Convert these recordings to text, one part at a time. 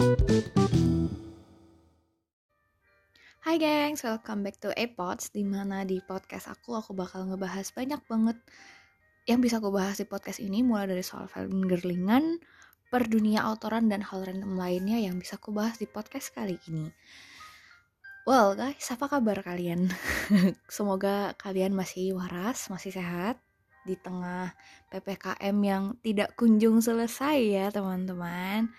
Hai gengs, welcome back to Apods Di mana di podcast aku, aku bakal ngebahas banyak banget Yang bisa aku bahas di podcast ini Mulai dari soal film gerlingan Per dunia autoran dan hal random lainnya Yang bisa aku bahas di podcast kali ini Well guys, apa kabar kalian? Semoga kalian masih waras, masih sehat Di tengah PPKM yang tidak kunjung selesai ya teman-teman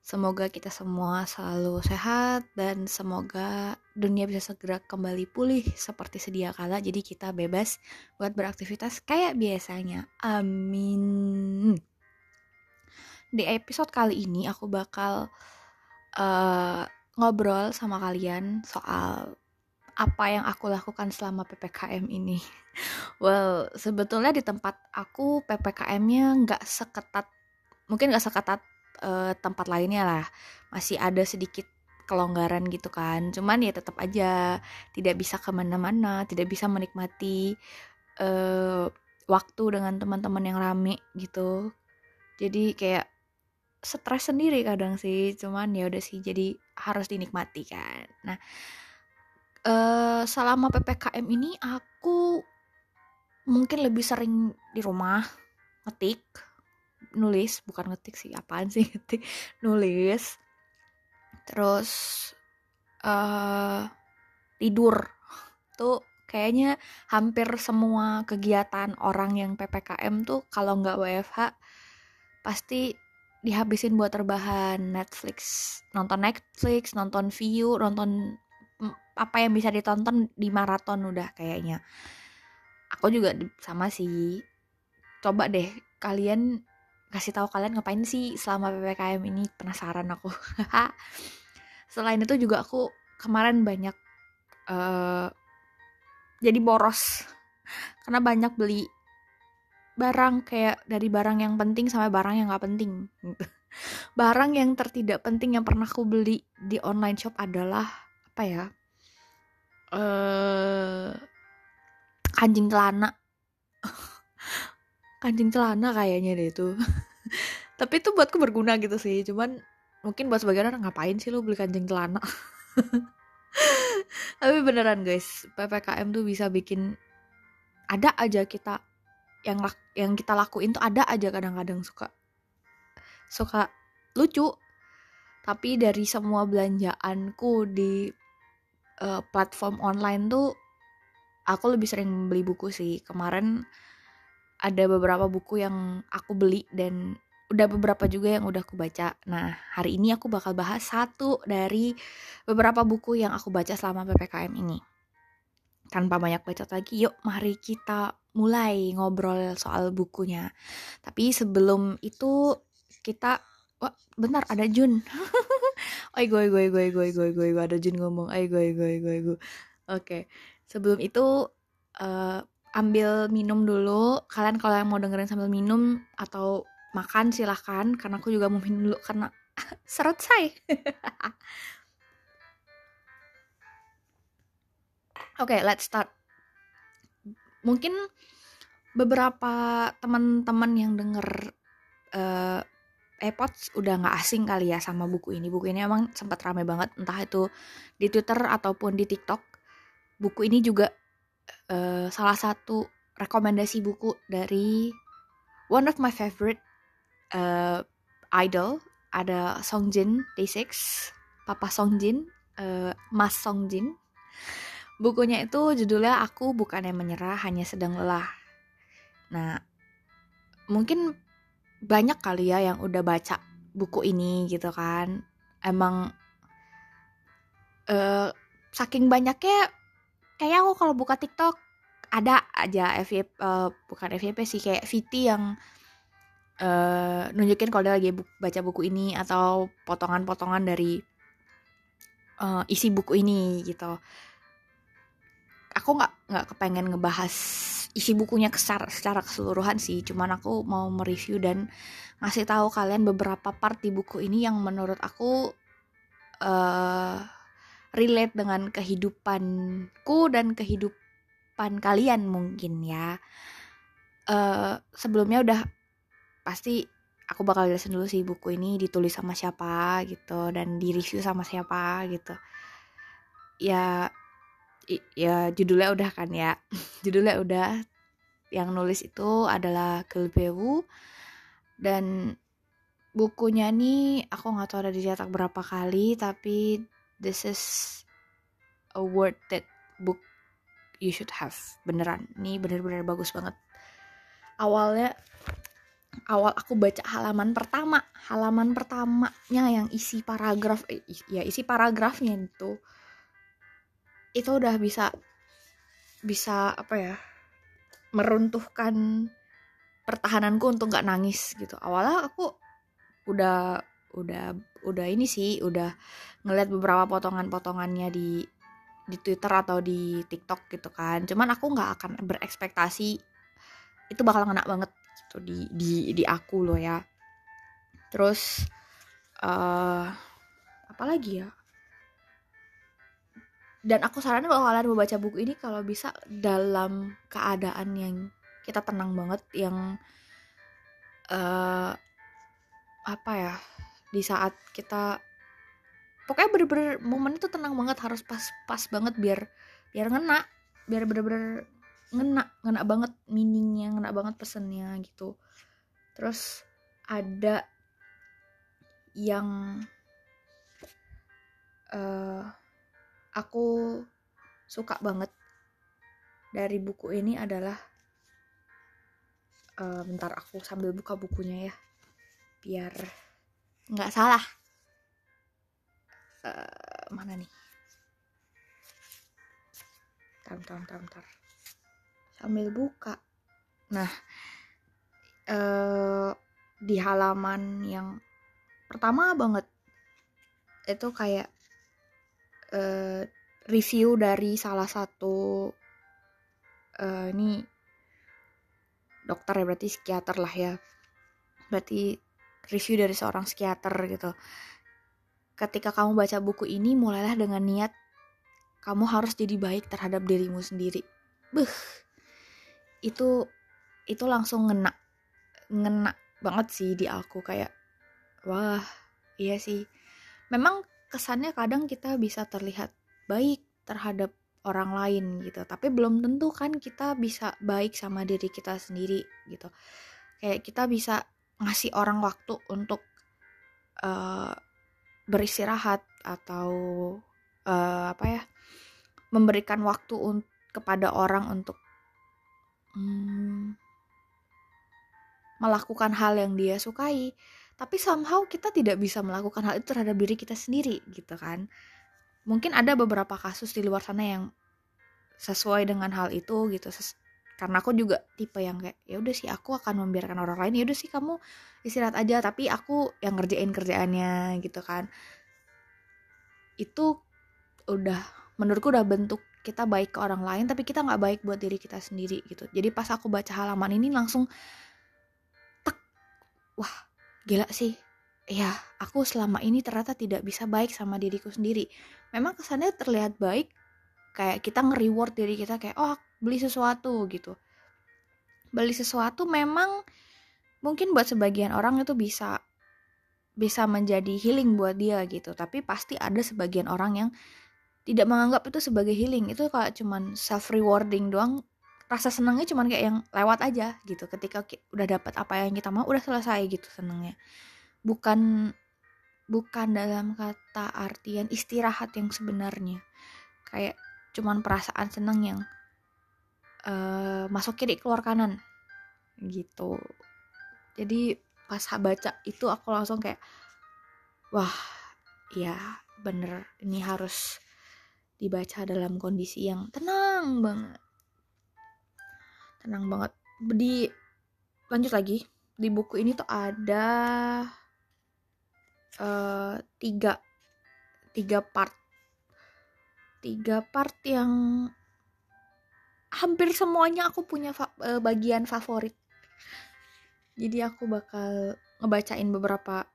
Semoga kita semua selalu sehat dan semoga dunia bisa segera kembali pulih seperti sedia kala. Jadi kita bebas buat beraktivitas kayak biasanya. Amin. Di episode kali ini aku bakal uh, ngobrol sama kalian soal apa yang aku lakukan selama PPKM ini. Well, sebetulnya di tempat aku PPKM-nya nggak seketat, mungkin nggak seketat uh, tempat lainnya lah. Masih ada sedikit kelonggaran gitu kan. Cuman ya tetap aja tidak bisa ke mana-mana tidak bisa menikmati uh, waktu dengan teman-teman yang rame gitu. Jadi kayak stres sendiri kadang sih. Cuman ya udah sih jadi harus dinikmati kan. Nah uh, selama ppkm ini aku mungkin lebih sering di rumah ngetik nulis bukan ngetik sih apaan sih ngetik nulis. Terus uh, tidur. Tuh kayaknya hampir semua kegiatan orang yang ppkm tuh kalau nggak WFH pasti dihabisin buat terbahan Netflix nonton Netflix nonton view nonton apa yang bisa ditonton di maraton udah kayaknya. Aku juga sama sih. Coba deh kalian kasih tahu kalian ngapain sih selama ppkm ini? Penasaran aku. Selain itu juga aku kemarin banyak uh, jadi boros. Karena banyak beli barang kayak dari barang yang penting sampai barang yang nggak penting. Barang yang tertidak penting yang pernah aku beli di online shop adalah apa ya uh, kancing celana kancing celana kayaknya deh itu. Tapi itu buatku berguna gitu sih. Cuman mungkin buat sebagian orang ngapain sih lo beli kancing celana? Tapi beneran guys ppkm tuh bisa bikin ada aja kita yang yang kita lakuin tuh ada aja kadang-kadang suka suka lucu. Tapi dari semua belanjaanku di uh, platform online tuh aku lebih sering beli buku sih. Kemarin ada beberapa buku yang aku beli dan udah beberapa juga yang udah aku baca. Nah, hari ini aku bakal bahas satu dari beberapa buku yang aku baca selama PPKM ini. Tanpa banyak bacot lagi, yuk mari kita mulai ngobrol soal bukunya. Tapi sebelum itu kita Wah, benar ada Jun. oi gue gue gue gue gue gue ada Jun ngomong. Oi gue gue gue gue. Oke. Sebelum itu uh, ambil minum dulu kalian kalau yang mau dengerin sambil minum atau makan silahkan karena aku juga mau minum dulu karena seret say Oke, okay, let's start. Mungkin beberapa teman-teman yang denger uh, AirPods udah nggak asing kali ya sama buku ini. Buku ini emang sempat rame banget, entah itu di Twitter ataupun di TikTok. Buku ini juga uh, salah satu rekomendasi buku dari one of my favorite uh, idol. Ada Songjin Day6 Papa Songjin uh, Mas Songjin bukunya itu judulnya aku bukan yang menyerah hanya sedang lelah. Nah mungkin banyak kali ya yang udah baca buku ini gitu kan. Emang uh, saking banyaknya kayak aku kalau buka TikTok ada aja FYP uh, eh, bukan FYP sih kayak VT yang uh, nunjukin kalau dia lagi bu baca buku ini atau potongan-potongan dari uh, isi buku ini gitu. Aku nggak nggak kepengen ngebahas isi bukunya secara, secara keseluruhan sih, cuman aku mau mereview dan ngasih tahu kalian beberapa part di buku ini yang menurut aku uh, relate dengan kehidupanku dan kehidupan kalian mungkin ya. Uh, sebelumnya udah pasti aku bakal jelasin dulu sih buku ini ditulis sama siapa gitu dan di review sama siapa gitu. Ya ya judulnya udah kan ya. Judulnya udah. Yang nulis itu adalah Kelbewu dan bukunya nih aku nggak tahu ada dicetak berapa kali tapi this is a word that book you should have. Beneran. Ini bener-bener bagus banget. Awalnya awal aku baca halaman pertama. Halaman pertamanya yang isi paragraf eh, ya isi paragrafnya itu itu udah bisa bisa apa ya meruntuhkan pertahananku untuk nggak nangis gitu. Awalnya aku udah udah udah ini sih udah ngeliat beberapa potongan-potongannya di di Twitter atau di TikTok gitu kan. Cuman aku nggak akan berekspektasi itu bakal ngena banget gitu di di di aku loh ya. Terus uh, apa lagi ya? Dan aku saranin kalau kalian mau baca buku ini kalau bisa dalam keadaan yang kita tenang banget yang uh, apa ya di saat kita pokoknya bener-bener momen itu tenang banget harus pas-pas banget biar biar ngena biar bener-bener ngena ngena banget meaningnya ngena banget pesennya gitu. Terus ada yang uh, aku suka banget dari buku ini adalah uh, bentar aku sambil buka bukunya ya biar nggak salah. Uh, mana nih? Tar tar tar tar sambil buka. Nah eh, di halaman yang pertama banget itu kayak eh, review dari salah satu eh, ini dokter ya berarti psikiater lah ya. Berarti review dari seorang psikiater gitu. Ketika kamu baca buku ini mulailah dengan niat kamu harus jadi baik terhadap dirimu sendiri. Beh itu itu langsung ngena ngena banget sih di aku kayak wah iya sih. Memang kesannya kadang kita bisa terlihat baik terhadap orang lain gitu tapi belum tentu kan kita bisa baik sama diri kita sendiri gitu. Kayak kita bisa ngasih orang waktu untuk uh, beristirahat atau uh, apa ya memberikan waktu kepada orang untuk hmm, melakukan hal yang dia sukai. Tapi somehow kita tidak bisa melakukan hal itu terhadap diri kita sendiri gitu kan. Mungkin ada beberapa kasus di luar sana yang sesuai dengan hal itu gitu. Ses karena aku juga tipe yang kayak ya udah sih aku akan membiarkan orang lain. Ya udah sih kamu istirahat aja tapi aku yang ngerjain kerjaannya gitu kan. Itu udah menurutku udah bentuk kita baik ke orang lain tapi kita nggak baik buat diri kita sendiri gitu. Jadi pas aku baca halaman ini langsung tek wah gila sih. Ya aku selama ini ternyata tidak bisa baik sama diriku sendiri. Memang kesannya terlihat baik kayak kita nge-reward diri kita kayak oh beli sesuatu gitu. Beli sesuatu memang mungkin buat sebagian orang itu bisa bisa menjadi healing buat dia gitu. Tapi pasti ada sebagian orang yang tidak menganggap itu sebagai healing. Itu kayak cuman self rewarding doang. Rasa senangnya cuman kayak yang lewat aja gitu. Ketika udah dapat apa yang kita mau udah selesai gitu senangnya. Bukan bukan dalam kata artian istirahat yang sebenarnya. Kayak cuman perasaan senang yang uh, masuk kiri keluar kanan. Gitu. Jadi pas baca itu aku langsung kayak wah ya bener. Ini harus dibaca dalam kondisi yang tenang banget. Tenang banget. Di lanjut lagi. Di buku ini tuh ada uh, tiga tiga part. Tiga part yang hampir semuanya aku punya fa uh, bagian favorit jadi aku bakal ngebacain beberapa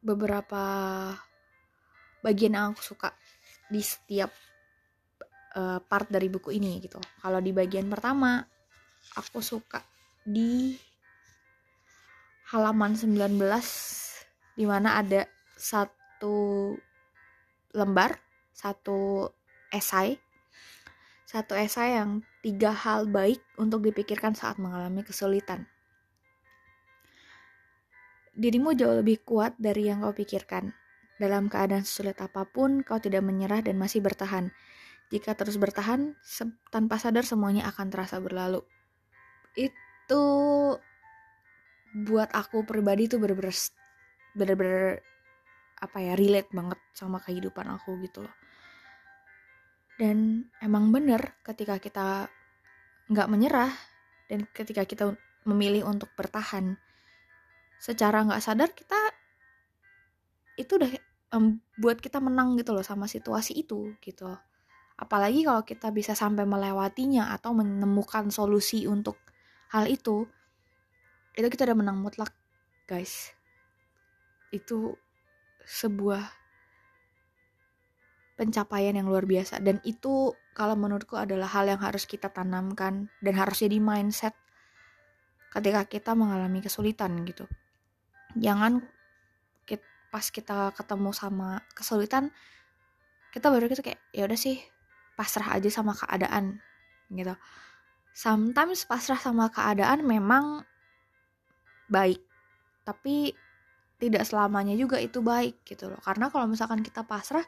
beberapa bagian yang aku suka di setiap uh, part dari buku ini gitu. Kalau di bagian pertama aku suka di halaman 19 di mana ada satu lembar, satu esai, satu esai yang tiga hal baik untuk dipikirkan saat mengalami kesulitan. Dirimu jauh lebih kuat dari yang kau pikirkan. Dalam keadaan sulit apa pun, kau tidak menyerah dan masih bertahan. Jika terus bertahan, tanpa sadar semuanya akan terasa berlalu. Itu buat aku pribadi tuh bener-bener apa ya relate banget sama kehidupan aku gitu loh dan emang bener ketika kita nggak menyerah dan ketika kita memilih untuk bertahan. Secara nggak sadar kita itu udah um, buat kita menang gitu loh sama situasi itu gitu. Apalagi kalau kita bisa sampai melewatinya atau menemukan solusi untuk hal itu itu kita udah menang mutlak guys. Itu sebuah pencapaian yang luar biasa. Dan itu kalau menurutku adalah hal yang harus kita tanamkan dan harus jadi mindset ketika kita mengalami kesulitan gitu. Jangan pas kita ketemu sama kesulitan kita baru gitu kayak ya udah sih pasrah aja sama keadaan gitu. Sometimes pasrah sama keadaan memang baik tapi tidak selamanya juga itu baik gitu loh. Karena kalau misalkan kita pasrah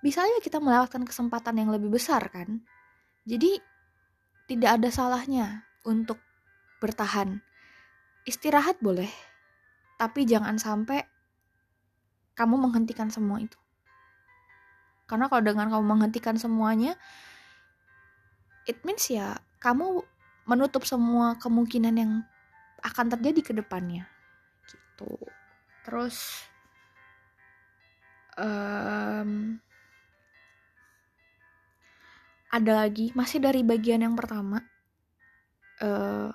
bisa aja kita melewatkan kesempatan yang lebih besar kan jadi tidak ada salahnya untuk bertahan istirahat boleh tapi jangan sampai kamu menghentikan semua itu. Karena kalau dengan kamu menghentikan semuanya, it means ya kamu menutup semua kemungkinan yang akan terjadi ke depannya. Gitu. Terus um, ada lagi masih dari bagian yang pertama. Uh,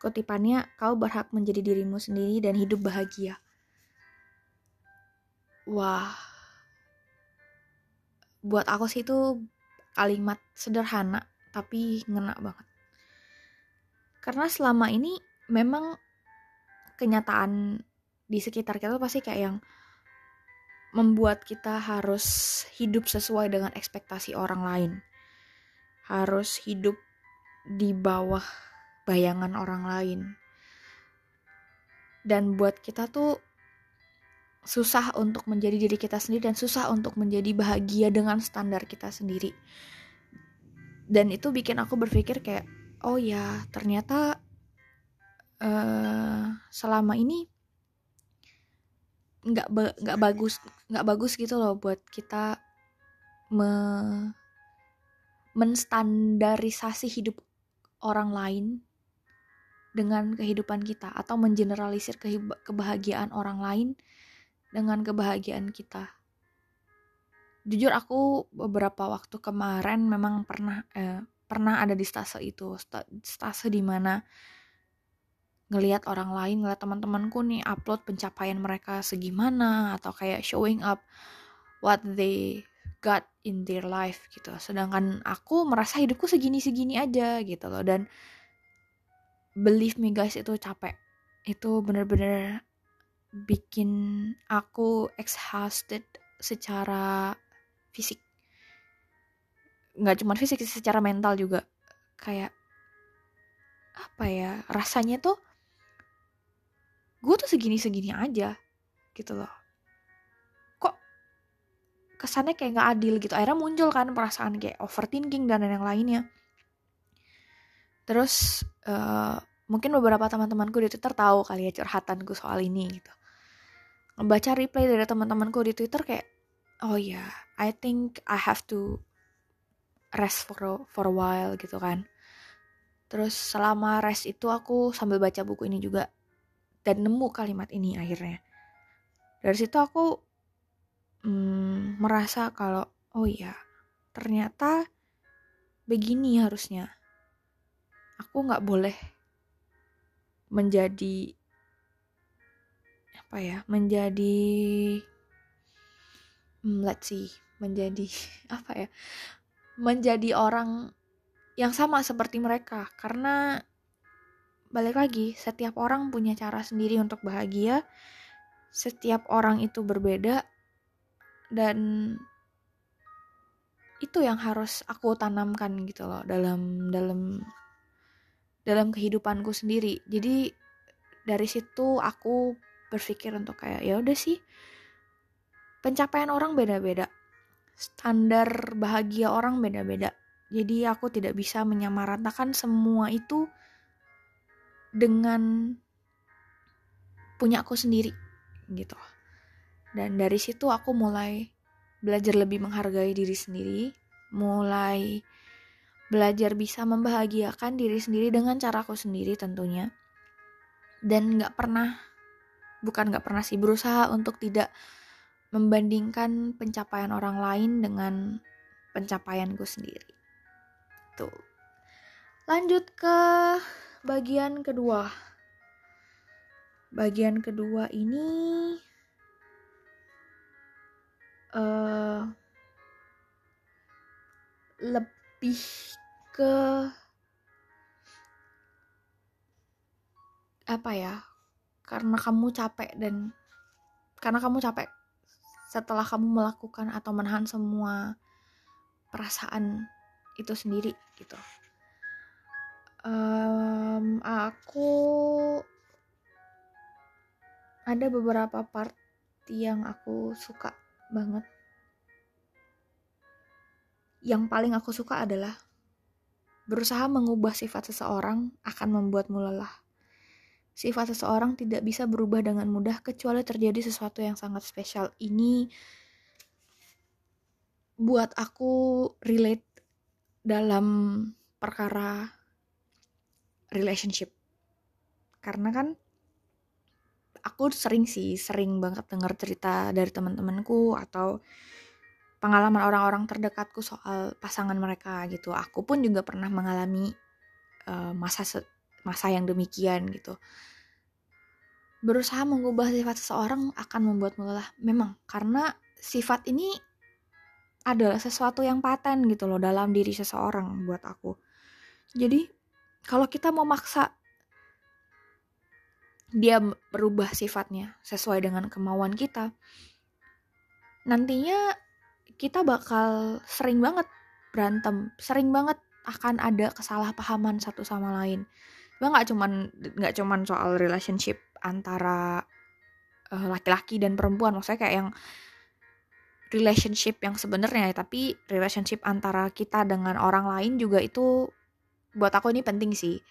kutipannya kau berhak menjadi dirimu sendiri dan hidup bahagia. Wah. Buat aku sih itu kalimat sederhana tapi ngena banget. Karena selama ini memang kenyataan di sekitar kita pasti kayak yang membuat kita harus hidup sesuai dengan ekspektasi orang lain harus hidup di bawah bayangan orang lain. Dan buat kita tuh susah untuk menjadi diri kita sendiri dan susah untuk menjadi bahagia dengan standar kita sendiri. Dan itu bikin aku berpikir kayak oh ya ternyata uh, selama ini nggak nggak ba bagus nggak bagus gitu loh buat kita menstandarisasi hidup orang lain dengan kehidupan kita atau mengeneralisir kebahagiaan orang lain dengan kebahagiaan kita. Jujur aku beberapa waktu kemarin memang pernah eh, pernah ada di stase itu, stase di mana ngelihat orang lain, ngelihat teman-temanku nih upload pencapaian mereka segimana atau kayak showing up what they got in their life gitu. Sedangkan aku merasa hidupku segini-segini aja gitu loh dan believe me guys itu capek. Itu bener-bener bikin aku exhausted secara fisik nggak cuma fisik secara mental juga kayak apa ya rasanya tuh gue tuh segini segini aja gitu loh kesannya kayak nggak adil gitu. Akhirnya muncul kan perasaan kayak overthinking dan yang lainnya. Terus uh, mungkin beberapa teman-temanku di Twitter tahu kali ya curhatanku soal ini gitu. Baca reply dari teman-temanku di Twitter kayak oh ya yeah, I think I have to rest for for a while gitu kan. Terus selama rest itu aku sambil baca buku ini juga dan nemu kalimat ini akhirnya. Dari situ aku hmm, merasa kalau oh ya ternyata begini harusnya. Aku nggak boleh menjadi apa ya menjadi hmm, let's see menjadi apa ya menjadi orang yang sama seperti mereka. Karena balik lagi setiap orang punya cara sendiri untuk bahagia setiap orang itu berbeda dan itu yang harus aku tanamkan gitu loh dalam dalam dalam kehidupanku sendiri. Jadi dari situ aku berpikir untuk kayak ya udah sih pencapaian orang beda-beda standar bahagia orang beda-beda. Jadi aku tidak bisa menyamaratakan semua itu dengan punya aku sendiri gitu dan dari situ aku mulai belajar lebih menghargai diri sendiri, mulai belajar bisa membahagiakan diri sendiri dengan caraku sendiri tentunya. Dan gak pernah, bukan gak pernah sih, berusaha untuk tidak membandingkan pencapaian orang lain dengan pencapaianku sendiri. Tuh. Lanjut ke bagian kedua. Bagian kedua ini uh, lebih ke apa ya? Karena kamu capek dan karena kamu capek setelah kamu melakukan atau menahan semua perasaan itu sendiri gitu. Um, aku ada beberapa part yang aku suka banget. Yang paling aku suka adalah berusaha mengubah sifat seseorang akan membuatmu lelah. Sifat seseorang tidak bisa berubah dengan mudah kecuali terjadi sesuatu yang sangat spesial. Ini buat aku relate dalam perkara relationship. Karena kan aku sering sih sering banget dengar cerita dari teman-temanku atau pengalaman orang-orang terdekatku soal pasangan mereka gitu. Aku pun juga pernah mengalami uh, masa masa yang demikian gitu. Berusaha mengubah sifat seseorang akan membuat lelah. Memang karena sifat ini adalah sesuatu yang paten gitu loh dalam diri seseorang buat aku. Jadi kalau kita mau maksa dia berubah sifatnya sesuai dengan kemauan kita, nantinya kita bakal sering banget berantem, sering banget akan ada kesalahpahaman satu sama lain. nggak cuman nggak cuman soal relationship antara uh, laki-laki dan perempuan, maksudnya kayak yang relationship yang sebenarnya, tapi relationship antara kita dengan orang lain juga itu buat aku ini penting sih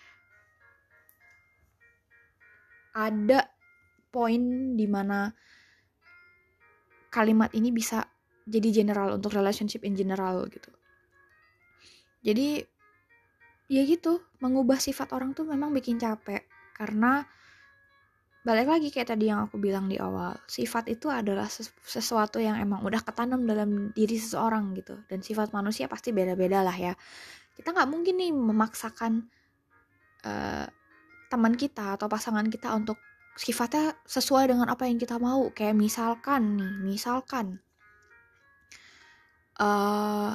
ada poin di mana kalimat ini bisa jadi general untuk relationship in general gitu. Jadi ya gitu, mengubah sifat orang tuh memang bikin capek karena balik lagi kayak tadi yang aku bilang di awal, sifat itu adalah sesuatu yang emang udah ketanam dalam diri seseorang gitu dan sifat manusia pasti beda-beda lah ya. Kita nggak mungkin nih memaksakan uh, teman kita atau pasangan kita untuk sifatnya sesuai dengan apa yang kita mau. Kayak misalkan nih misalkan uh,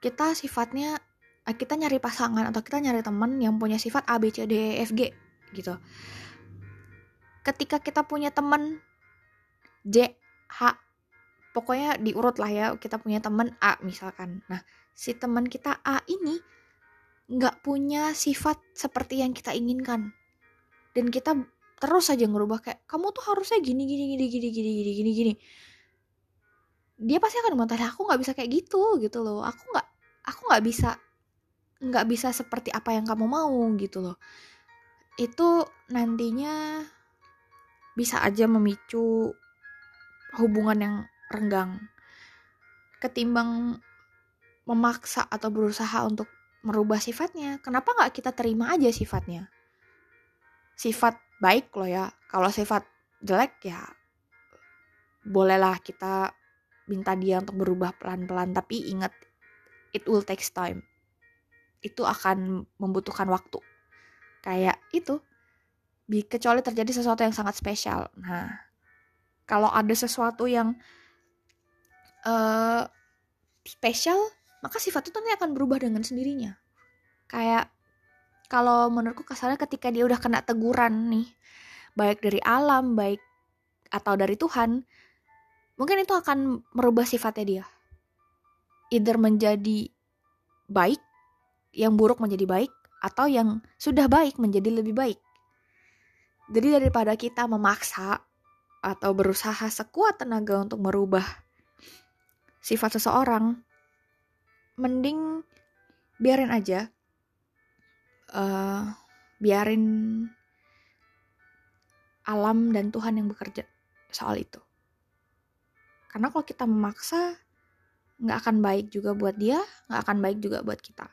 kita sifatnya uh, kita nyari pasangan atau kita nyari teman yang punya sifat A B C D E F G gitu. Ketika kita punya teman J H pokoknya diurut lah ya kita punya teman A misalkan. Nah si teman kita A ini nggak punya sifat seperti yang kita inginkan. Dan kita terus saja ngerubah kayak kamu tuh harusnya gini gini gini gini gini gini gini gini. Dia pasti akan mentah aku nggak bisa kayak gitu gitu loh. Aku nggak aku nggak bisa nggak bisa seperti apa yang kamu mau gitu loh. Itu nantinya bisa aja memicu hubungan yang renggang. Ketimbang memaksa atau berusaha untuk merubah sifatnya. Kenapa nggak kita terima aja sifatnya? Sifat baik loh ya. Kalau sifat jelek ya bolehlah kita minta dia untuk berubah pelan-pelan. Tapi ingat, it will take time. Itu akan membutuhkan waktu. Kayak itu. Kecuali terjadi sesuatu yang sangat spesial. Nah, kalau ada sesuatu yang uh, spesial maka sifat itu nanti akan berubah dengan sendirinya. Kayak kalau menurutku kesannya ketika dia udah kena teguran nih baik dari alam baik atau dari Tuhan mungkin itu akan merubah sifatnya dia either menjadi baik yang buruk menjadi baik atau yang sudah baik menjadi lebih baik jadi daripada kita memaksa atau berusaha sekuat tenaga untuk merubah sifat seseorang mending biarin aja. Uh, biarin alam dan Tuhan yang bekerja soal itu. Karena kalau kita memaksa nggak akan baik juga buat dia nggak akan baik juga buat kita.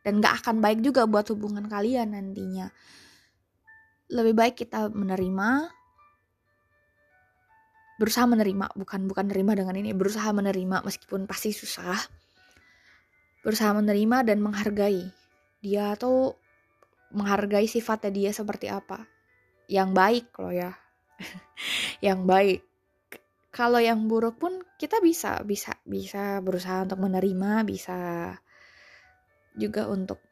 Dan nggak akan baik juga buat hubungan kalian nantinya. Lebih baik kita menerima berusaha menerima bukan bukan menerima dengan ini berusaha menerima meskipun pasti susah berusaha menerima dan menghargai. Dia tuh menghargai sifatnya dia seperti apa. Yang baik loh ya. Yang baik. Kalau yang buruk pun kita bisa bisa bisa berusaha untuk menerima bisa juga untuk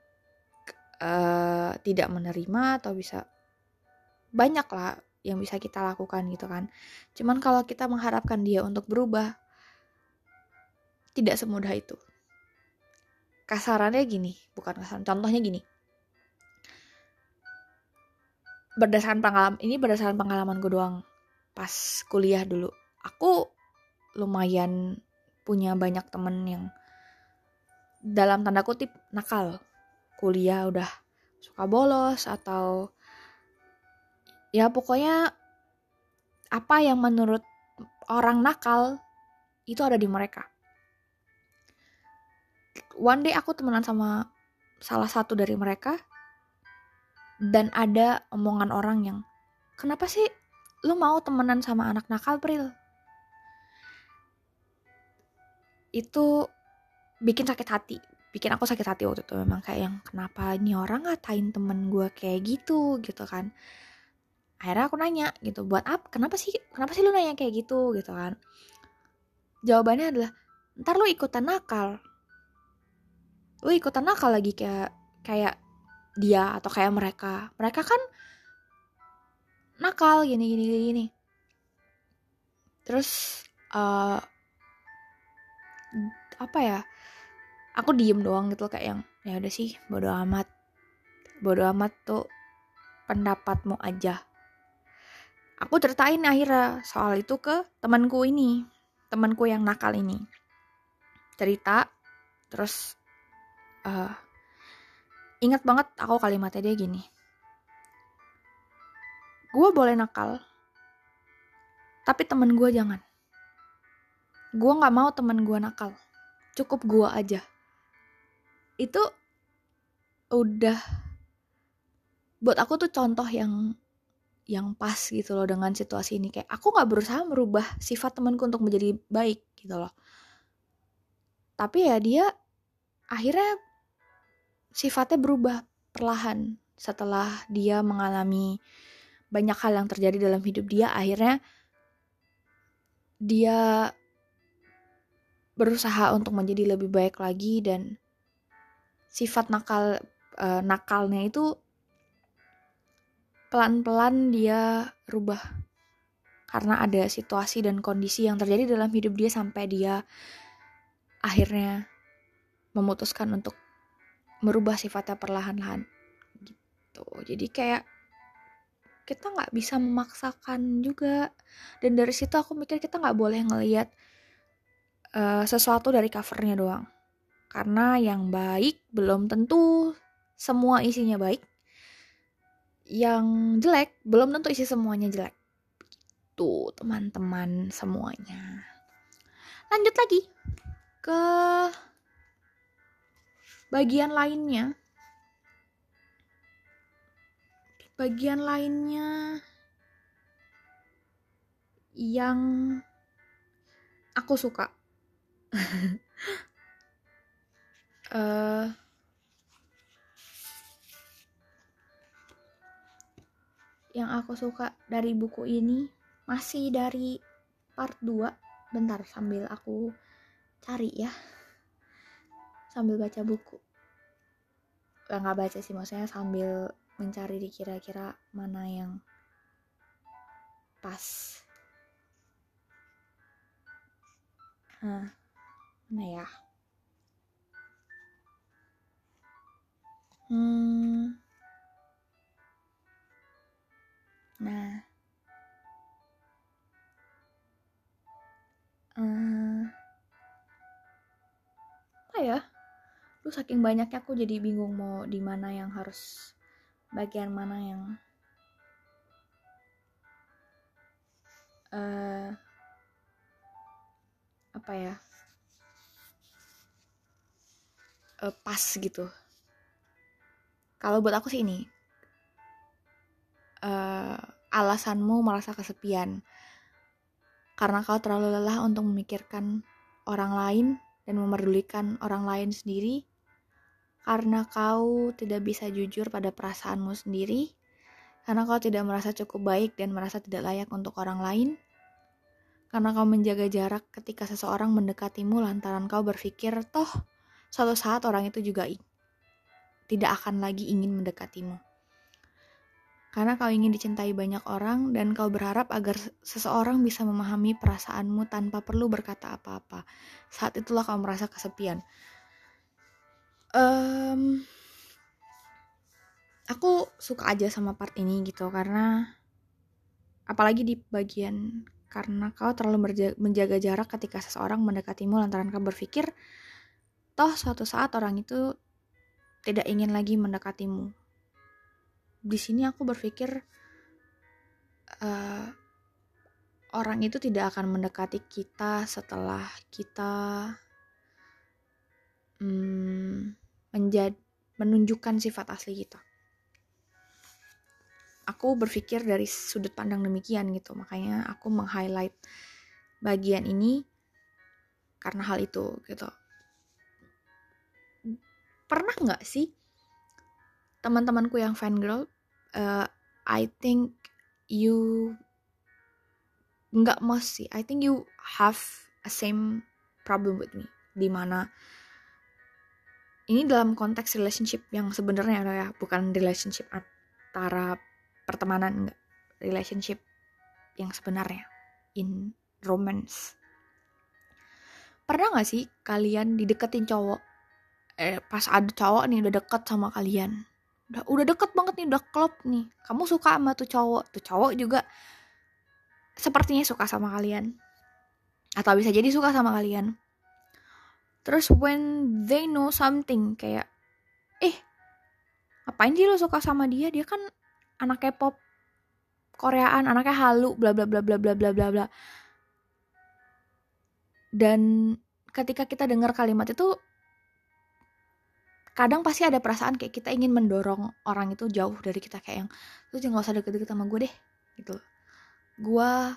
uh, tidak menerima atau bisa banyak lah yang bisa kita lakukan gitu kan. Cuman kalau kita mengharapkan dia untuk berubah tidak semudah itu kasarannya gini bukan kasaran contohnya gini. Berdasarkan pengalaman ini berdasarkan pengalaman gue doang pas kuliah dulu. Aku lumayan punya banyak temen yang dalam tanda kutip nakal. Kuliah udah suka bolos atau ya pokoknya apa yang menurut orang nakal itu ada di mereka one day aku temenan sama salah satu dari mereka dan ada omongan orang yang kenapa sih lu mau temenan sama anak nakal Pril? Itu bikin sakit hati bikin aku sakit hati waktu itu memang kayak yang kenapa ini orang ngatain temen gue kayak gitu? Gitu kan. Akhirnya aku nanya gitu buat apa kenapa sih kenapa sih lu nanya kayak gitu? Gitu kan. Jawabannya adalah ntar lu ikutan nakal lu ikutan nakal lagi kayak kayak dia atau kayak mereka. Mereka kan nakal gini gini gini terus uh, apa ya aku diem doang gitu kayak yang ya udah sih bodo amat. Bodo amat tuh pendapatmu aja. Aku ceritain akhirnya soal itu ke temanku ini temanku yang nakal ini. Cerita terus uh, ingat banget aku kalimatnya dia gini. Gue boleh nakal tapi temen gue jangan. Gue nggak mau temen gue nakal. Cukup gue aja. Itu udah buat aku tuh contoh yang yang pas gitu loh dengan situasi ini. Kayak aku nggak berusaha merubah sifat temanku untuk menjadi baik gitu loh. Tapi ya dia akhirnya sifatnya berubah perlahan setelah dia mengalami banyak hal yang terjadi dalam hidup dia. Akhirnya dia berusaha untuk menjadi lebih baik lagi dan sifat nakal uh, nakalnya itu pelan-pelan dia rubah karena ada situasi dan kondisi yang terjadi dalam hidup dia sampai dia akhirnya memutuskan untuk merubah sifatnya perlahan-lahan gitu. Jadi kayak kita nggak bisa memaksakan juga. Dan dari situ aku mikir kita nggak boleh ngelihat uh, sesuatu dari covernya doang. Karena yang baik belum tentu semua isinya baik. Yang jelek belum tentu isi semuanya jelek. Tuh teman-teman semuanya. Lanjut lagi ke bagian lainnya. Bagian lainnya yang aku suka. Uh, yang aku suka dari buku ini masih dari part 2 bentar sambil aku cari ya sambil baca buku. Nggak baca sih maksudnya sambil mencari di kira-kira mana yang pas. Hah, mana ya? Hmm. Nah. Uh, apa ya saking banyaknya aku jadi bingung mau di mana yang harus bagian mana yang uh, apa ya uh, pas gitu. Kalau buat aku sih ini uh, alasanmu merasa kesepian. Karena kau terlalu lelah untuk memikirkan orang lain dan memerdulikan orang lain sendiri karena kau tidak bisa jujur pada perasaanmu sendiri, karena kau tidak merasa cukup baik dan merasa tidak layak untuk orang lain, karena kau menjaga jarak ketika seseorang mendekatimu lantaran kau berpikir, toh suatu saat orang itu juga tidak akan lagi ingin mendekatimu. Karena kau ingin dicintai banyak orang dan kau berharap agar seseorang bisa memahami perasaanmu tanpa perlu berkata apa-apa. Saat itulah kau merasa kesepian um, aku suka aja sama part ini gitu karena apalagi di bagian karena kau terlalu menjaga jarak ketika seseorang mendekatimu lantaran kau berpikir toh suatu saat orang itu tidak ingin lagi mendekatimu. Di sini aku berpikir uh, orang itu tidak akan mendekati kita setelah kita hmm, menjad menunjukkan sifat asli kita. Aku berpikir dari sudut pandang demikian gitu, makanya aku meng-highlight bagian ini karena hal itu gitu. Pernah nggak sih teman-temanku yang fan girl, uh, I think you nggak most sih, I think you have a same problem with me, di mana ini dalam konteks relationship yang sebenarnya ya. Bukan relationship antara pertemanan enggak. Relationship yang sebenarnya in romance. Pernah nggak sih kalian dideketin cowok? Eh pas ada cowok nih udah deket sama kalian. Udah udah deket banget nih udah klop nih. Kamu suka sama tuh cowok. Tuh cowok juga sepertinya suka sama kalian. Atau bisa jadi suka sama kalian Terus when they know something kayak eh apain sih lo suka sama dia? Dia kan anak K-pop Koreaan, anaknya halu bla bla bla bla bla bla bla bla. Dan ketika kita dengar kalimat itu kadang pasti ada perasaan kayak kita ingin mendorong orang itu jauh dari kita kayak yang lu jangan usah deket-deket sama gue deh gitu gua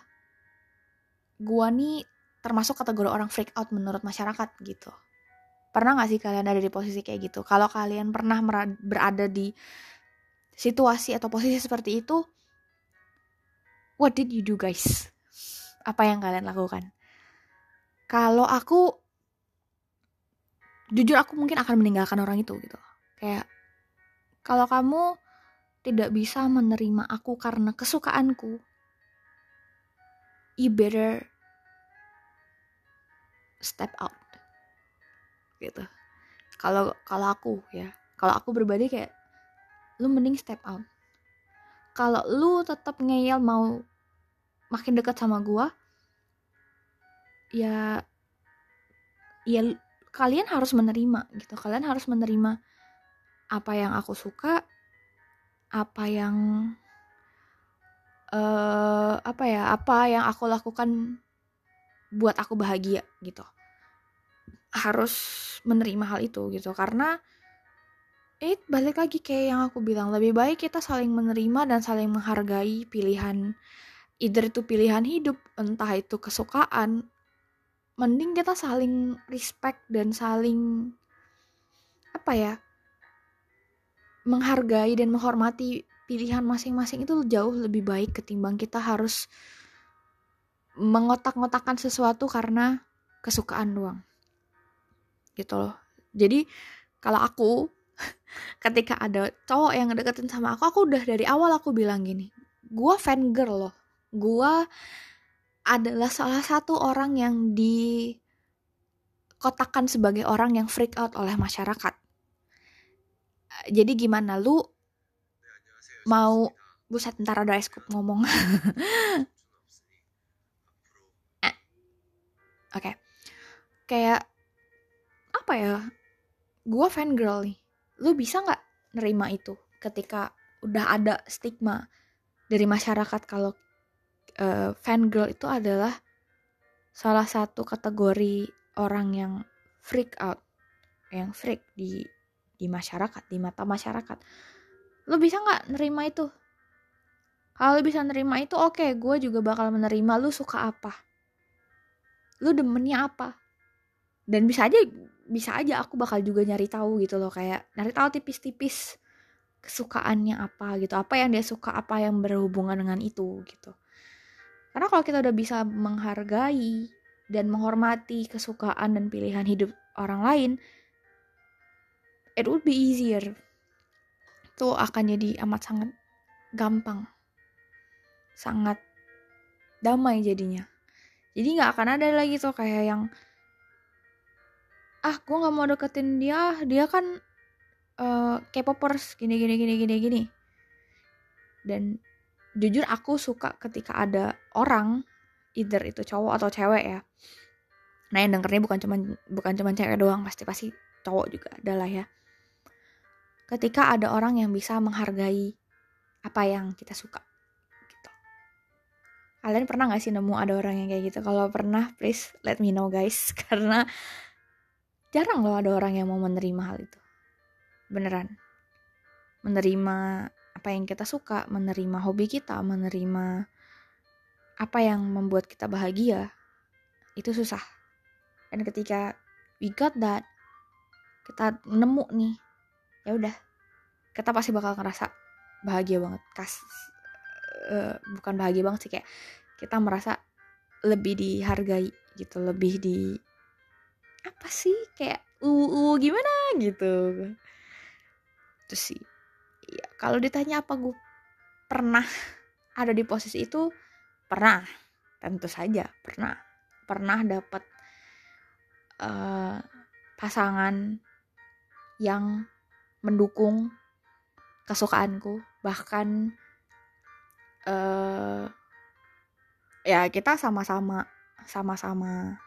gua nih termasuk kategori orang freak out menurut masyarakat gitu. Pernah gak sih kalian ada di posisi kayak gitu? Kalau kalian pernah berada di situasi atau posisi seperti itu, what did you do guys? Apa yang kalian lakukan? Kalau aku, jujur aku mungkin akan meninggalkan orang itu gitu. Kayak, kalau kamu tidak bisa menerima aku karena kesukaanku, you better step out. Gitu. Kalau kalau aku ya kalau aku berbeda kayak lu mending step out. Kalau lu tetap ngeyel mau makin dekat sama gua ya ya kalian harus menerima gitu. Kalian harus menerima apa yang aku suka apa yang uh, apa ya apa yang aku lakukan buat aku bahagia gitu. Harus menerima hal itu gitu. Karena eh balik lagi kayak yang aku bilang lebih baik kita saling menerima dan saling menghargai pilihan either itu pilihan hidup entah itu kesukaan mending kita saling respect dan saling apa ya menghargai dan menghormati pilihan masing-masing itu jauh lebih baik ketimbang kita harus mengotak-ngotakan sesuatu karena kesukaan doang. Gitu loh. Jadi kalau aku ketika ada cowok yang deketin sama aku aku udah dari awal aku bilang gini gue fan girl loh. Gue adalah salah satu orang yang dikotakan sebagai orang yang freak out oleh masyarakat. Jadi gimana? Lu mau buset ntar ada eskup ngomong eh, oke. Okay. kayak apa ya gue fan girl nih. Lu bisa nggak nerima itu ketika udah ada stigma dari masyarakat kalau uh, fan girl itu adalah salah satu kategori orang yang freak out yang freak di di masyarakat di mata masyarakat. Lu bisa nggak nerima itu? Kalau lu bisa nerima itu oke okay, gue juga bakal menerima lu suka apa lu demennya apa? Dan bisa aja bisa aja aku bakal juga nyari tahu gitu loh kayak nyari tahu tipis-tipis kesukaannya apa gitu apa yang dia suka apa yang berhubungan dengan itu gitu. Karena kalau kita udah bisa menghargai dan menghormati kesukaan dan pilihan hidup orang lain it would be easier. Itu akan jadi amat sangat gampang. Sangat damai jadinya jadi nggak akan ada lagi tuh kayak yang ah gue nggak mau deketin dia dia kan uh, K-popers gini gini gini gini gini. Dan jujur aku suka ketika ada orang either itu cowok atau cewek ya. Nah yang dengernya bukan cuman bukan cuman cewek doang pasti pasti cowok juga adalah ya. Ketika ada orang yang bisa menghargai apa yang kita suka kalian pernah gak sih nemu ada orang yang kayak gitu? Kalau pernah please let me know guys. Karena jarang loh ada orang yang mau menerima hal itu. Beneran. Menerima apa yang kita suka menerima hobi kita menerima apa yang membuat kita bahagia itu susah. Dan ketika we got that kita nemu nih ya udah kita pasti bakal ngerasa bahagia banget. Kas uh, bukan bahagia banget sih kayak kita merasa lebih dihargai gitu lebih di apa sih kayak uh, uh gimana? gitu. Itu sih ya kalau ditanya apa gue pernah ada di posisi itu pernah tentu saja pernah. Pernah dapat uh, pasangan yang mendukung kesukaanku bahkan uh, ya kita sama-sama sama-sama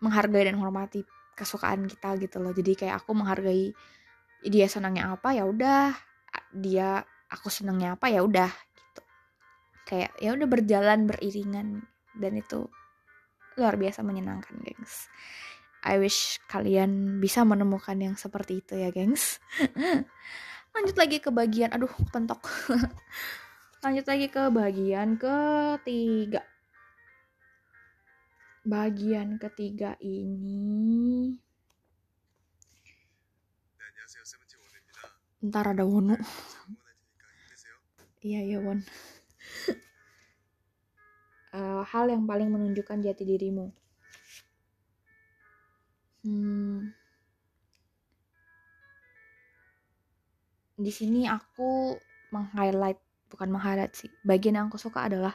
menghargai dan menghormati kesukaan kita gitu loh. Jadi kayak aku menghargai dia senangnya apa ya udah. Dia aku senangnya apa ya udah gitu. Kayak ya udah berjalan beriringan. Dan itu luar biasa menyenangkan gengs. I wish kalian bisa menemukan yang seperti itu ya gengs. Lanjut lagi ke bagian aduh pentok lanjut lagi ke bagian ketiga. Bagian ketiga ini ntar ada Wonu iya iya Won. Uh, hal yang paling menunjukkan jati dirimu. Hmm, di sini aku meng-highlight bukan meng-highlight sih bagian yang aku suka adalah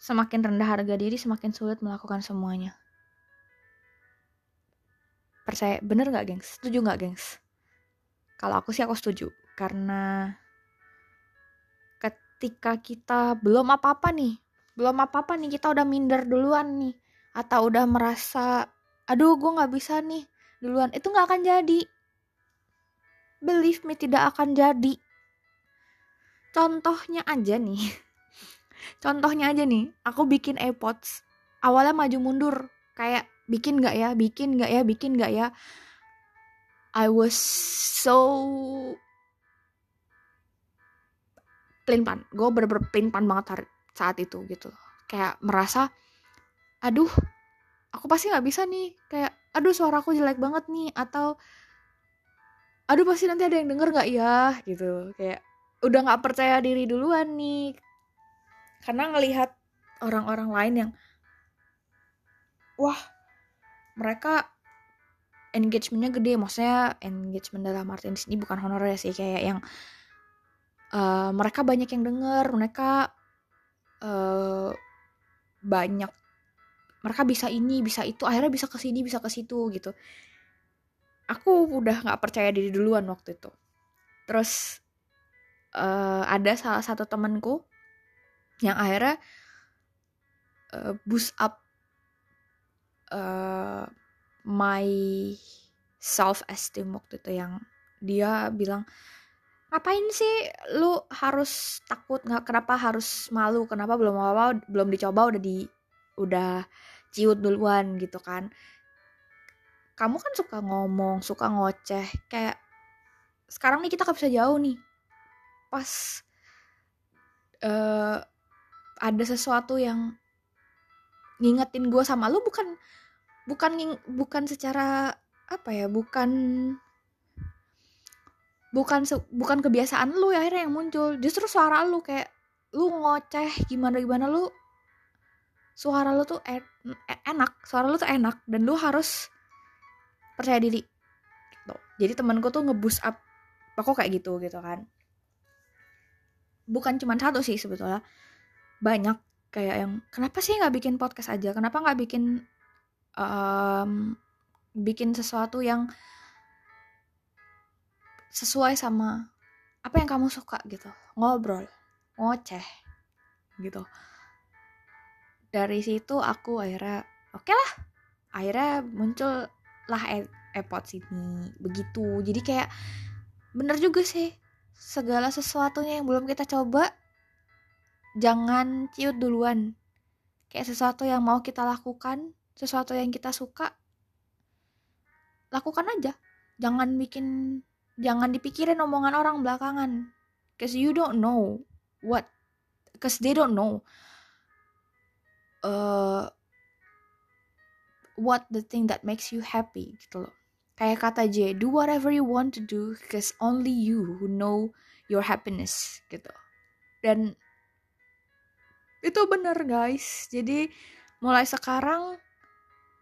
Semakin rendah harga diri, semakin sulit melakukan semuanya. Percaya, bener gak gengs? Setuju gak gengs? Kalau aku sih aku setuju. Karena ketika kita belum apa-apa nih, belum apa-apa nih, kita udah minder duluan nih. Atau udah merasa, aduh gue gak bisa nih duluan. Itu gak akan jadi. Believe me, tidak akan jadi. Contohnya aja nih Contohnya aja nih, aku bikin AirPods. Awalnya maju mundur, kayak bikin gak ya, bikin gak ya, bikin gak ya. I was so plan gue bener-bener banget saat itu gitu kayak merasa aduh aku pasti nggak bisa nih kayak aduh suaraku jelek banget nih atau aduh pasti nanti ada yang denger nggak ya gitu kayak udah nggak percaya diri duluan nih. Karena ngelihat orang-orang lain yang wah mereka engagementnya gede. Maksudnya engagement dalam arti di sini bukan honorer sih kayak yang uh, mereka banyak yang denger mereka uh, banyak mereka bisa ini bisa itu akhirnya bisa ke sini bisa ke situ gitu. Aku udah nggak percaya diri duluan waktu itu. Terus uh, ada salah satu temanku yang akhirnya uh, boost up uh, my self esteem waktu itu yang dia bilang ngapain sih lu harus takut? Nggak kenapa harus malu? Kenapa belum apa belum dicoba udah di udah ciut duluan gitu kan. Kamu kan suka ngomong suka ngoceh kayak sekarang nih kita gak bisa jauh nih pas uh, ada sesuatu yang ngingetin gue sama lu bukan bukan bukan secara apa ya bukan bukan bukan kebiasaan lu ya akhirnya yang muncul. Justru suara lu kayak lu ngoceh gimana gimana lu suara lu tuh en enak suara lu tuh enak dan lu harus percaya diri. Gitu. jadi temanku tuh ngebus up aku kayak gitu gitu kan bukan cuma satu sih sebetulnya. Banyak kayak yang kenapa sih nggak bikin podcast aja? Kenapa nggak bikin um, bikin sesuatu yang sesuai sama apa yang kamu suka gitu. Ngobrol ngoceh gitu. Dari situ aku akhirnya oke okay lah. Akhirnya muncul lah airpod sini begitu. Jadi kayak bener juga sih segala sesuatunya yang belum kita coba jangan ciut duluan. Kayak sesuatu yang mau kita lakukan sesuatu yang kita suka lakukan aja. Jangan bikin jangan dipikirin omongan orang belakangan. Cause you don't know what cause they don't know uh, what the thing that makes you happy gitu loh kayak kata J do whatever you want to do cause only you who know your happiness gitu. Dan itu bener guys. Jadi mulai sekarang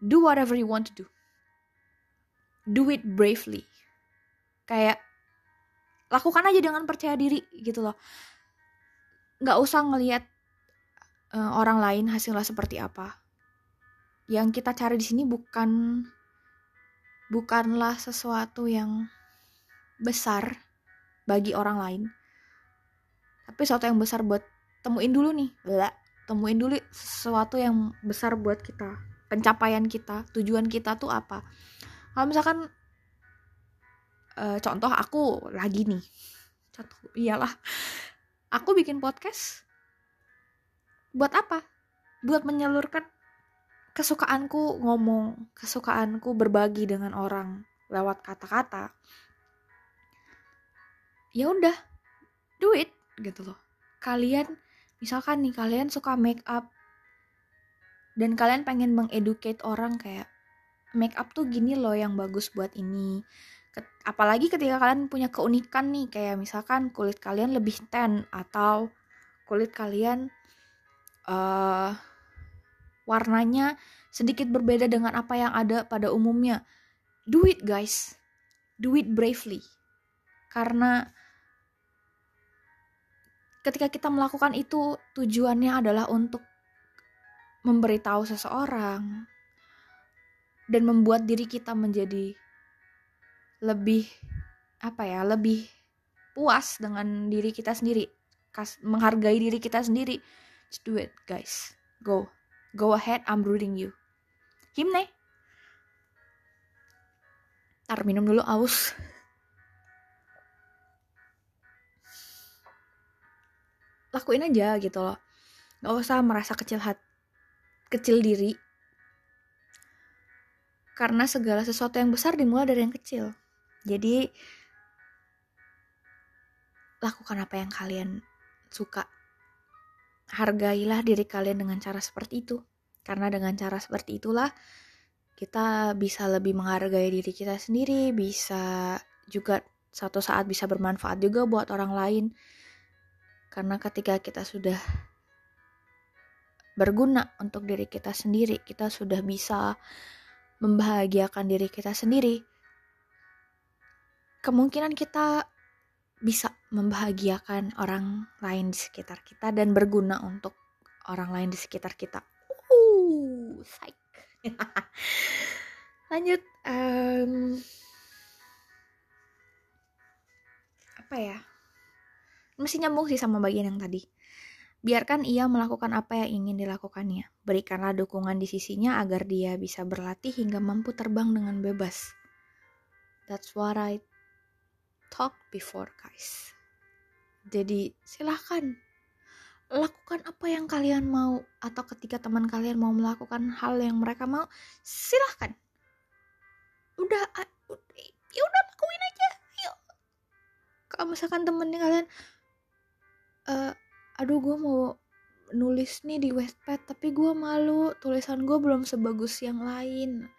do whatever you want to do. Do it bravely. Kayak lakukan aja dengan percaya diri gitu loh. Nggak usah ngelihat uh, orang lain hasilnya seperti apa. Yang kita cari di sini bukan bukanlah sesuatu yang besar bagi orang lain tapi sesuatu yang besar buat temuin dulu nih lah temuin dulu sesuatu yang besar buat kita. Pencapaian kita tujuan kita tuh apa? Kalau misalkan uh, contoh aku lagi nih. Contoh iyalah. Aku bikin podcast buat apa? Buat menyalurkan kesukaanku ngomong kesukaanku berbagi dengan orang lewat kata-kata. Ya udah do it gitu loh. Kalian misalkan nih kalian suka make up. Dan kalian pengen mengeducate orang kayak make up tuh gini loh yang bagus buat ini. Apalagi ketika kalian punya keunikan nih kayak misalkan kulit kalian lebih tan atau kulit kalian uh, warnanya sedikit berbeda dengan apa yang ada pada umumnya. Do it guys. Do it bravely. Karena ketika kita melakukan itu tujuannya adalah untuk memberitahu seseorang dan membuat diri kita menjadi lebih apa ya lebih puas dengan diri kita sendiri menghargai diri kita sendiri. Just do it guys. Go go ahead I'm rooting you. Himne tar minum dulu aus. Lakuin aja gitu loh. Nggak usah merasa kecil hati kecil diri. Karena segala sesuatu yang besar dimulai dari yang kecil. Jadi lakukan apa yang kalian suka hargailah diri kalian dengan cara seperti itu. Karena dengan cara seperti itulah kita bisa lebih menghargai diri kita sendiri bisa juga satu saat bisa bermanfaat juga buat orang lain. Karena ketika kita sudah berguna untuk diri kita sendiri, kita sudah bisa membahagiakan diri kita sendiri, kemungkinan kita bisa membahagiakan orang lain di sekitar kita dan berguna untuk orang lain di sekitar kita. Uh, psych. Lanjut, um, apa ya? Masih nyambung sih sama bagian yang tadi. Biarkan ia melakukan apa yang ingin dilakukannya. Berikanlah dukungan di sisinya agar dia bisa berlatih hingga mampu terbang dengan bebas. That's what I talk before, guys. Jadi, silahkan. Lakukan apa yang kalian mau atau ketika teman kalian mau melakukan hal yang mereka mau silahkan. Udah ya udah lakuin aja yuk kalau misalkan temennya kalian uh, aduh gue mau nulis nih di Westpad tapi gue malu tulisan gue belum sebagus yang lain.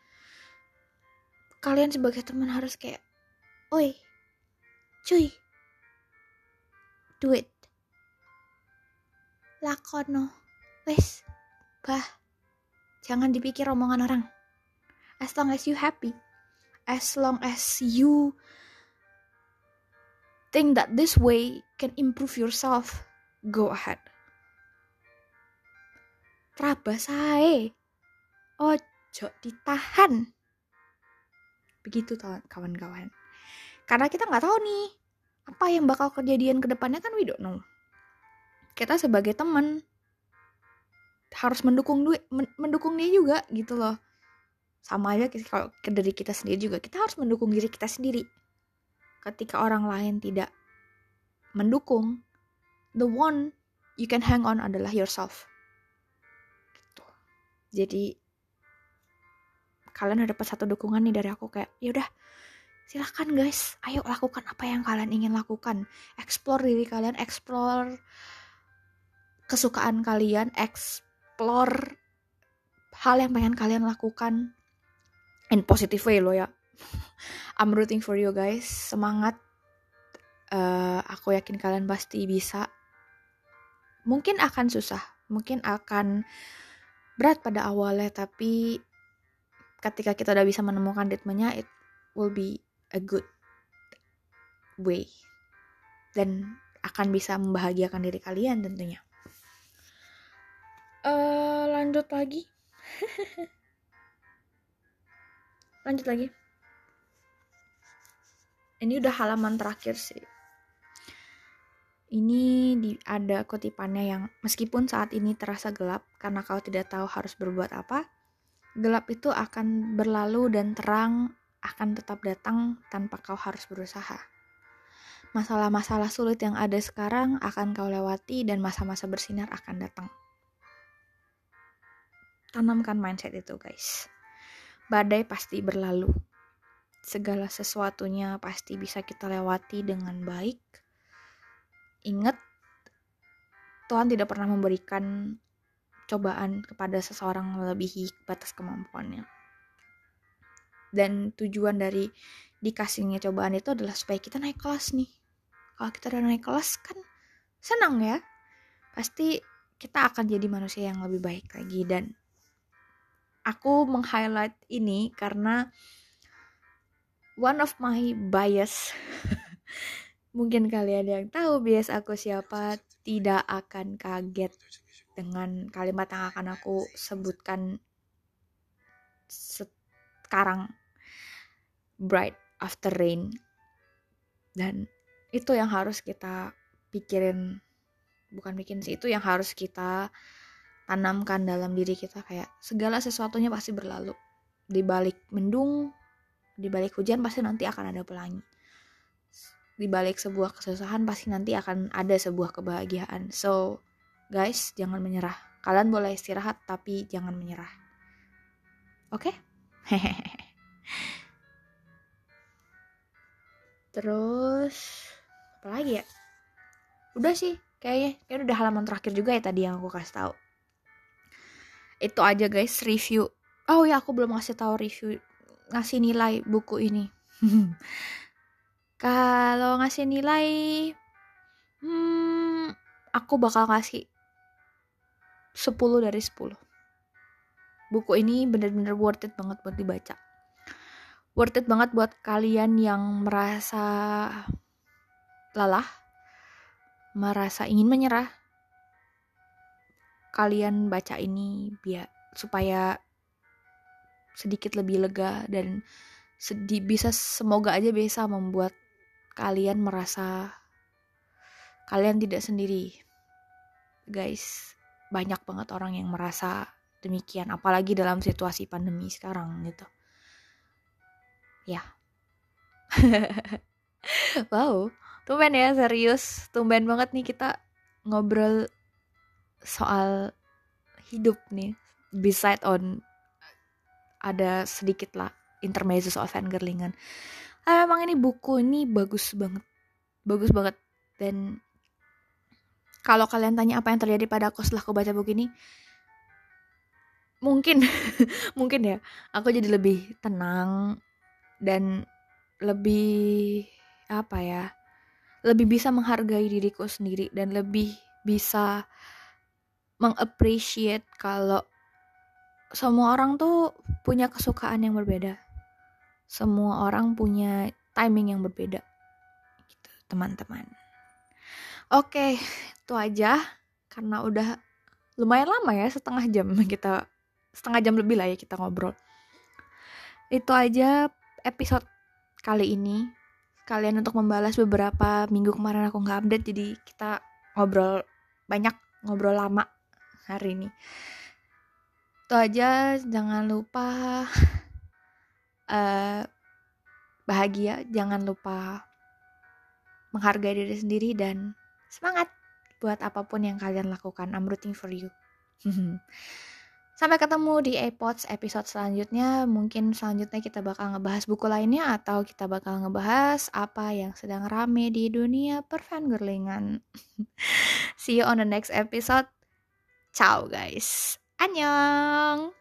Kalian sebagai teman harus kayak oi cuy. Do it lakono. Wes bah. Jangan dipikir omongan orang. As long as you happy. As long as you think that this way can improve yourself go ahead. Raba sae ojo ditahan. Begitu kawan-kawan karena kita nggak tahu nih apa yang bakal kejadian ke depannya kan we don't know. Kita sebagai teman harus mendukung duit mendukung dia juga gitu loh. Sama aja kalau ke dari kita sendiri juga kita harus mendukung diri kita sendiri. Ketika orang lain tidak mendukung the one you can hang on adalah yourself. Gitu. Jadi kalian dapat satu dukungan nih dari aku kayak yaudah silahkan guys ayo lakukan apa yang kalian ingin lakukan explore diri kalian explore kesukaan kalian, explore hal yang pengen kalian lakukan in positive way lo ya. I'm rooting for you guys, semangat. Uh, aku yakin kalian pasti bisa. Mungkin akan susah, mungkin akan berat pada awalnya, tapi ketika kita udah bisa menemukan ritmenya, it will be a good way dan akan bisa membahagiakan diri kalian tentunya. Uh, lanjut lagi. Lanjut lagi. Ini udah halaman terakhir sih. Ini di, ada kutipannya yang meskipun saat ini terasa gelap karena kau tidak tahu harus berbuat apa, gelap itu akan berlalu dan terang akan tetap datang tanpa kau harus berusaha. Masalah-masalah sulit yang ada sekarang akan kau lewati dan masa-masa bersinar akan datang. Tanamkan mindset itu, guys. Badai pasti berlalu. Segala sesuatunya pasti bisa kita lewati dengan baik. Ingat, Tuhan tidak pernah memberikan cobaan kepada seseorang melebihi batas kemampuannya. Dan tujuan dari dikasihnya cobaan itu adalah supaya kita naik kelas nih. Kalau kita udah naik kelas kan senang ya. Pasti kita akan jadi manusia yang lebih baik lagi dan aku meng-highlight ini karena one of my bias mungkin kalian yang tahu bias aku siapa tidak akan kaget dengan kalimat yang akan aku sebutkan sekarang bright after rain. Dan itu yang harus kita pikirin bukan bikin sih itu yang harus kita tanamkan dalam diri kita kayak segala sesuatunya pasti berlalu. Di balik mendung di balik hujan pasti nanti akan ada pelangi. Di balik sebuah kesusahan pasti nanti akan ada sebuah kebahagiaan. So guys jangan menyerah. Kalian boleh istirahat tapi jangan menyerah. Oke? okay? terus apa lagi ya? Udah sih kayaknya kayak udah halaman terakhir juga ya tadi yang aku kasih tahu. Itu aja guys review. Oh ya aku belum ngasih tahu review ngasih nilai buku ini. Kalau ngasih nilai hmm, aku bakal ngasih 10 dari 10 buku ini bener-bener worth it banget buat dibaca worth it banget buat kalian yang merasa lelah merasa ingin menyerah kalian baca ini biar supaya sedikit lebih lega dan sedih bisa semoga aja bisa membuat kalian merasa kalian tidak sendiri. Guys banyak banget orang yang merasa demikian apalagi dalam situasi pandemi sekarang gitu ya. Wow. Tumben ya serius. Tumben banget nih kita ngobrol soal hidup nih. Beside on ada sedikit lah intermezzo soal fangirlingan. Ah, emang ini buku ini bagus banget. Bagus banget. Dan kalau kalian tanya apa yang terjadi pada aku setelah aku baca buku ini mungkin mungkin ya aku jadi lebih tenang dan lebih apa ya lebih bisa menghargai diriku sendiri dan lebih bisa mengappreciate kalau semua orang tuh punya kesukaan yang berbeda. Semua orang punya timing yang berbeda. Gitu teman-teman. Oke itu aja. Karena udah lumayan lama ya setengah jam kita setengah jam lebih lah ya kita ngobrol. Itu aja episode kali ini kalian untuk membalas beberapa minggu kemarin aku nggak update jadi kita ngobrol banyak ngobrol lama hari ini. Itu aja jangan lupa uh, bahagia jangan lupa menghargai diri sendiri dan semangat buat apa pun yang kalian lakukan. I'm rooting for you Sampai ketemu di iPods episode selanjutnya. Mungkin selanjutnya kita bakal ngebahas buku lainnya atau kita bakal ngebahas apa yang sedang rame di dunia perfangirlingan. See you on the next episode. Ciao guys. Annyeong.